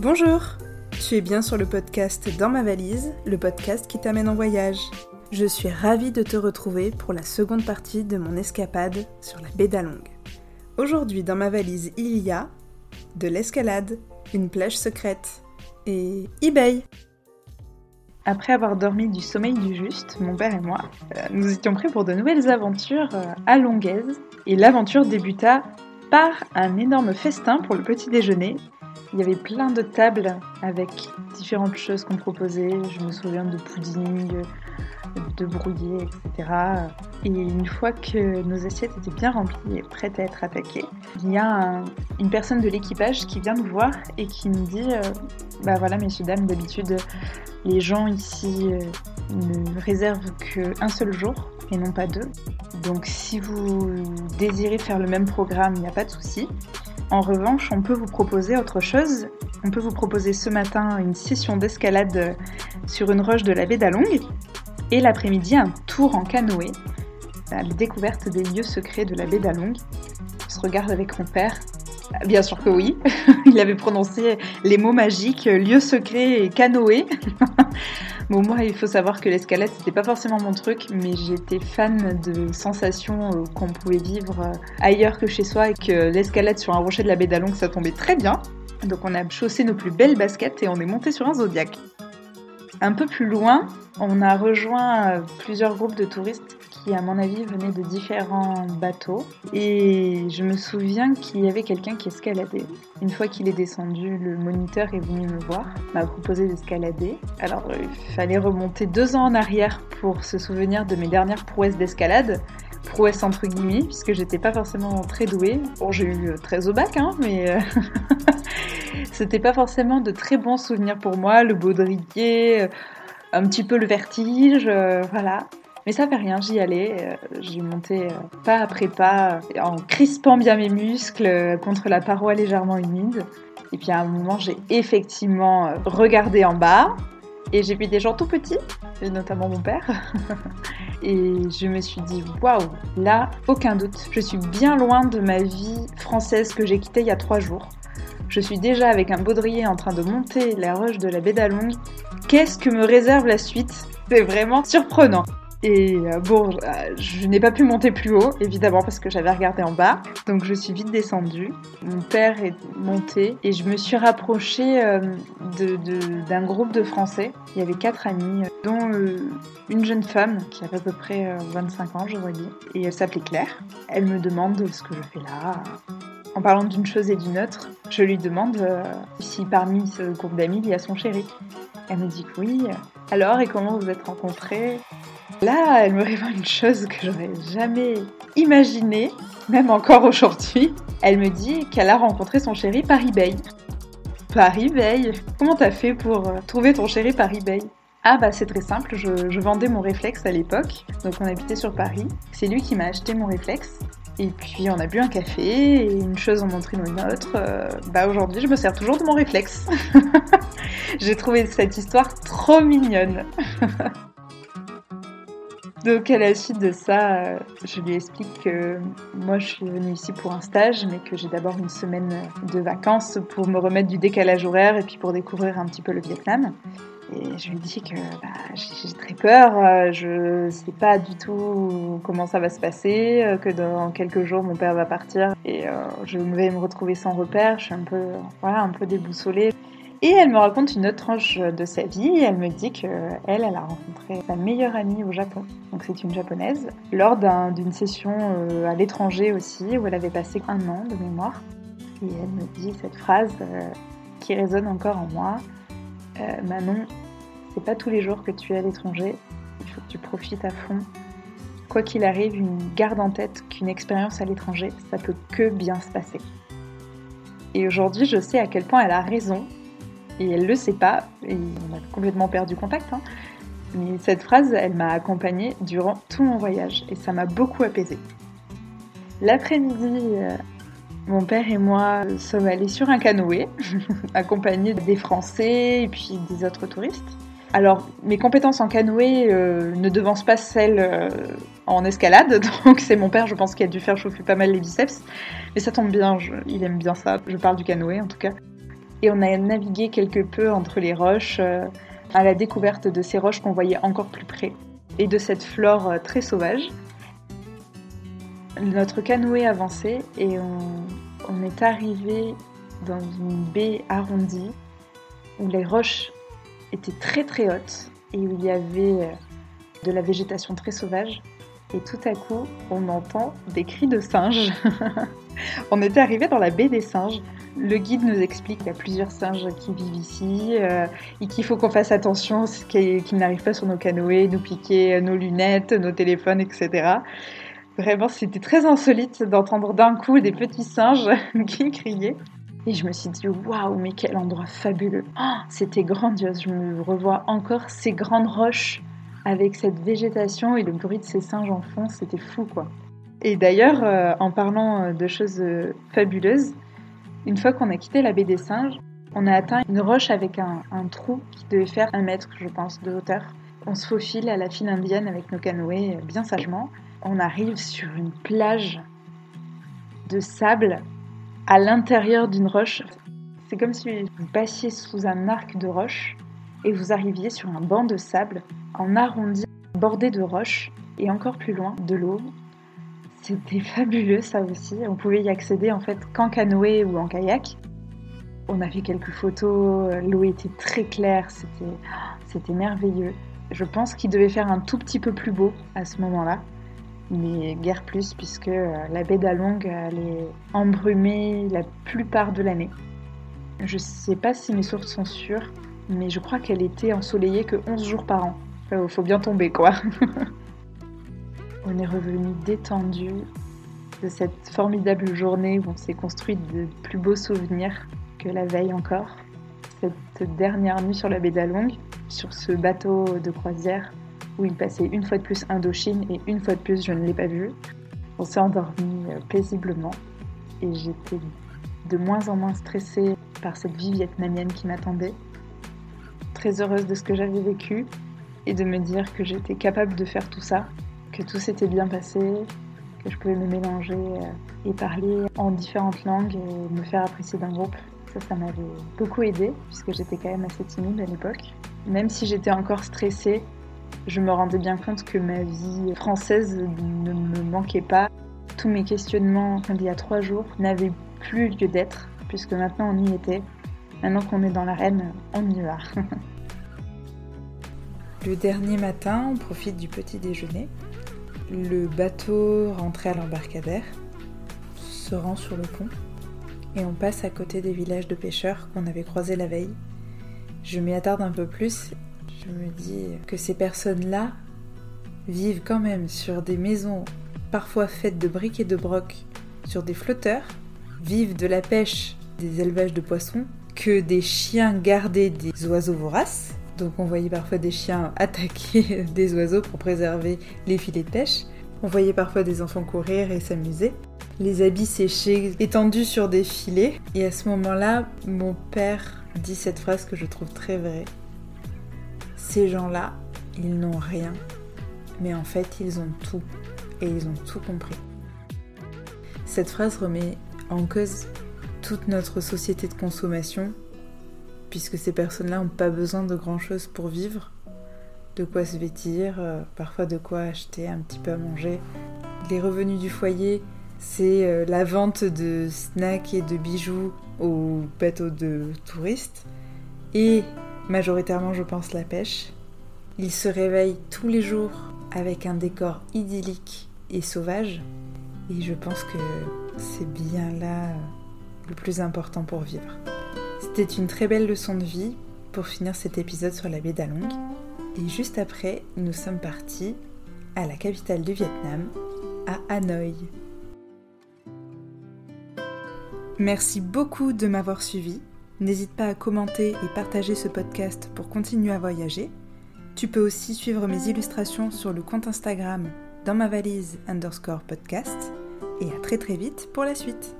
Bonjour Tu es bien sur le podcast Dans ma valise, le podcast qui t'amène en voyage. Je suis ravie de te retrouver pour la seconde partie de mon escapade sur la baie d'Along. Aujourd'hui dans ma valise il y a de l'escalade, une plage secrète et eBay. Après avoir dormi du sommeil du juste, mon père et moi, euh, nous étions prêts pour de nouvelles aventures euh, à Longuaise. Et l'aventure débuta par un énorme festin pour le petit déjeuner. Il y avait plein de tables avec différentes choses qu'on proposait. Je me souviens de pudding, de brouillé, etc. Et une fois que nos assiettes étaient bien remplies et prêtes à être attaquées, il y a une personne de l'équipage qui vient nous voir et qui nous dit euh, Bah voilà, messieurs, dames, d'habitude, les gens ici euh, ne réservent qu'un seul jour et non pas deux. Donc si vous désirez faire le même programme, il n'y a pas de souci. En revanche, on peut vous proposer autre chose. On peut vous proposer ce matin une session d'escalade sur une roche de la baie d'Along et l'après-midi un tour en canoë la découverte des lieux secrets de la baie d'Along. On se regarde avec mon père. Bien sûr que oui, il avait prononcé les mots magiques lieu secret et canoë. bon, moi, il faut savoir que l'escalade, c'était pas forcément mon truc, mais j'étais fan de sensations euh, qu'on pouvait vivre euh, ailleurs que chez soi et que l'escalade sur un rocher de la baie d'Along, ça tombait très bien. Donc, on a chaussé nos plus belles baskets et on est monté sur un zodiac. Un peu plus loin, on a rejoint euh, plusieurs groupes de touristes qui, à mon avis, venaient de différents bateaux. Et je me souviens qu'il y avait quelqu'un qui escaladait. Une fois qu'il est descendu, le moniteur est venu me voir, m'a proposé d'escalader. Alors, euh, il fallait remonter deux ans en arrière pour se souvenir de mes dernières prouesses d'escalade prouesse entre guillemets, puisque j'étais pas forcément très douée. Bon, j'ai eu 13 au bac, hein, mais euh, c'était pas forcément de très bons souvenirs pour moi. Le baudrier, un petit peu le vertige, euh, voilà. Mais ça fait rien, j'y allais. Euh, j'ai monté euh, pas après pas, en crispant bien mes muscles contre la paroi légèrement humide. Et puis à un moment, j'ai effectivement regardé en bas et j'ai vu des gens tout petits, et notamment mon père. et je me suis dit, waouh, là, aucun doute, je suis bien loin de ma vie française que j'ai quittée il y a trois jours. Je suis déjà avec un baudrier en train de monter la roche de la baie d'Along qu'est-ce que me réserve la suite? C'est vraiment surprenant. Et euh, bon, euh, je n'ai pas pu monter plus haut, évidemment, parce que j'avais regardé en bas. Donc je suis vite descendue. Mon père est monté et je me suis rapprochée euh, d'un groupe de Français. Il y avait quatre amis, dont une jeune femme qui avait à peu près 25 ans, j'aurais dit. Et elle s'appelait Claire. Elle me demande ce que je fais là. En parlant d'une chose et d'une autre, je lui demande si parmi ce groupe d'amis, il y a son chéri. Elle me dit que oui. Alors, et comment vous êtes rencontrés? Là, elle me révèle une chose que j'aurais jamais imaginée, même encore aujourd'hui. Elle me dit qu'elle a rencontré son chéri par eBay. Par eBay? Comment t'as fait pour euh, trouver ton chéri par eBay? Ah bah c'est très simple, je, vendais mon réflexe à l'époque, donc on habitait sur Paris. C'est lui qui m'a acheté mon réflexe et puis on a bu un café et une chose en entraîne une autre. Euh, bah aujourd'hui je me sers toujours de mon réflexe. J'ai trouvé cette histoire trop mignonne. Donc à la suite de ça, euh, je lui explique que moi je suis venue ici pour un stage, mais que j'ai d'abord une semaine de vacances pour me remettre du décalage horaire et puis pour découvrir un petit peu le Vietnam. Et je lui dis que bah, j'ai très peur, euh, je ne sais pas du tout comment ça va se passer, euh, que dans quelques jours mon père va partir et je vais me retrouver sans repère, je suis un peu, voilà, un peu déboussolée. Et elle me raconte une autre tranche de sa vie elle me dit qu'elle, elle a rencontré sa meilleure amie au Japon, donc c'est une japonaise, lors d'une session à l'étranger aussi où elle avait passé un an de mémoire. Et elle me dit cette phrase qui résonne encore en moi. Euh, Manon, c'est pas tous les jours que tu es à l'étranger, il faut que tu profites à fond. Quoi qu'il arrive, une garde en tête qu'une expérience à l'étranger, ça peut que bien se passer. Et aujourd'hui, je sais à quel point elle a raison, et elle le sait pas, et on a complètement perdu contact. Hein. Mais cette phrase, elle m'a accompagnée durant tout mon voyage, et ça m'a beaucoup apaisée. L'après-midi, euh, mon père et moi sommes allés sur un canoë, accompagnés des Français et puis des autres touristes. Alors, mes compétences en canoë euh, ne devancent pas celles euh, en escalade, donc c'est mon père, je pense, qui a dû faire chauffer pas mal les biceps. Mais ça tombe bien, il aime bien ça, je parle du canoë en tout cas. Et on a navigué quelque peu entre les roches euh, à la découverte de ces roches qu'on voyait encore plus près et de cette flore euh, très sauvage. Notre canoë avançait et on, est arrivé dans une baie arrondie où les roches étaient très très hautes et où il y avait euh, de la végétation très sauvage. Et tout à coup, on entend des cris de singes. on était arrivé dans la baie des singes. Le guide nous explique qu'il y a plusieurs singes qui vivent ici euh, et qu'il faut qu'on fasse attention qu'ils n'arrivent pas sur nos canoës, nous piquer nos lunettes, nos téléphones, etc. Vraiment, c'était très insolite d'entendre d'un coup des petits singes qui criaient. Et je me suis dit, waouh, mais quel endroit fabuleux. Oh, c'était grandiose. Je me revois encore ces grandes roches avec cette végétation et le bruit de ces singes en fond. C'était fou, quoi. Et d'ailleurs, euh, en parlant euh, de choses euh, fabuleuses, une fois qu'on a quitté la baie des singes, on a atteint une roche avec un, trou qui devait faire un mètre, je pense, de hauteur. On se faufile à la file indienne avec nos canoës bien sagement. On arrive sur une plage de sable à l'intérieur d'une roche. C'est comme si vous passiez sous un arc de roche et vous arriviez sur un banc de sable en arrondi, bordé de roches et encore plus loin de l'eau. C'était fabuleux ça aussi. On pouvait y accéder en fait qu'en canoë ou en kayak. On a fait quelques photos, l'eau était très claire, c'était, merveilleux. Je pense qu'il devait faire un tout petit peu plus beau à ce moment-là mais guère plus puisque euh, la baie d'Along elle est embrumée la plupart de l'année. Je sais pas si mes sources sont sûres, mais je crois qu'elle était ensoleillée que 11 jours par an. Il faut bien tomber quoi. on est revenu détendu de cette formidable journée où on s'est construit de plus beaux souvenirs que la veille encore. Cette dernière nuit sur la baie d'Along, sur ce bateau de croisière où il passait une fois de plus Indochine et une fois de plus je ne l'ai pas vu. On s'est endormi euh, paisiblement et j'étais de moins en moins stressée par cette vie vietnamienne qui m'attendait. Très heureuse de ce que j'avais vécu et de me dire que j'étais capable de faire tout ça, que tout s'était bien passé, que je pouvais me mélanger euh, et parler en différentes langues et me faire apprécier d'un groupe. Ça, ça m'avait beaucoup aidé puisque j'étais quand même assez timide à l'époque. Même si j'étais encore stressée, je me rendais bien compte que ma vie française ne me manquait pas. Tous mes questionnements d'il y a trois jours n'avaient plus lieu d'être, puisque maintenant on y était. Maintenant qu'on est dans l'arène, on y va. Le dernier matin, on profite du petit déjeuner. Le bateau rentrait à l'embarcadère, se rend sur le pont, et on passe à côté des villages de pêcheurs qu'on avait croisés la veille. Je m'y attarde un peu plus je me dis que ces personnes-là vivent quand même sur des maisons parfois faites de briques et de broc, sur des flotteurs, vivent de la pêche, des élevages de poissons, que des chiens gardaient des oiseaux voraces. Donc on voyait parfois des chiens attaquer des oiseaux pour préserver les filets de pêche. On voyait parfois des enfants courir et s'amuser. Les habits séchés étendus sur des filets. Et à ce moment-là, mon père dit cette phrase que je trouve très vraie. Ces gens-là, ils n'ont rien, mais en fait, ils ont tout, et ils ont tout compris. Cette phrase remet en cause toute notre société de consommation, puisque ces personnes-là n'ont pas besoin de grand-chose pour vivre, de quoi se vêtir, euh, parfois de quoi acheter un petit peu à manger. Les revenus du foyer, c'est euh, la vente de snacks et de bijoux aux bateaux de touristes, et majoritairement je pense la pêche. Il se réveille tous les jours avec un décor idyllique et sauvage et je pense que c'est bien là le plus important pour vivre. C'était une très belle leçon de vie pour finir cet épisode sur la baie d'Along et juste après nous sommes partis à la capitale du Vietnam, à Hanoï. Merci beaucoup de m'avoir suivi. N'hésite pas à commenter et partager ce podcast pour continuer à voyager. Tu peux aussi suivre mes illustrations sur le compte Instagram dans ma valise underscore podcast. Et à très très vite pour la suite.